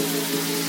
Thank you.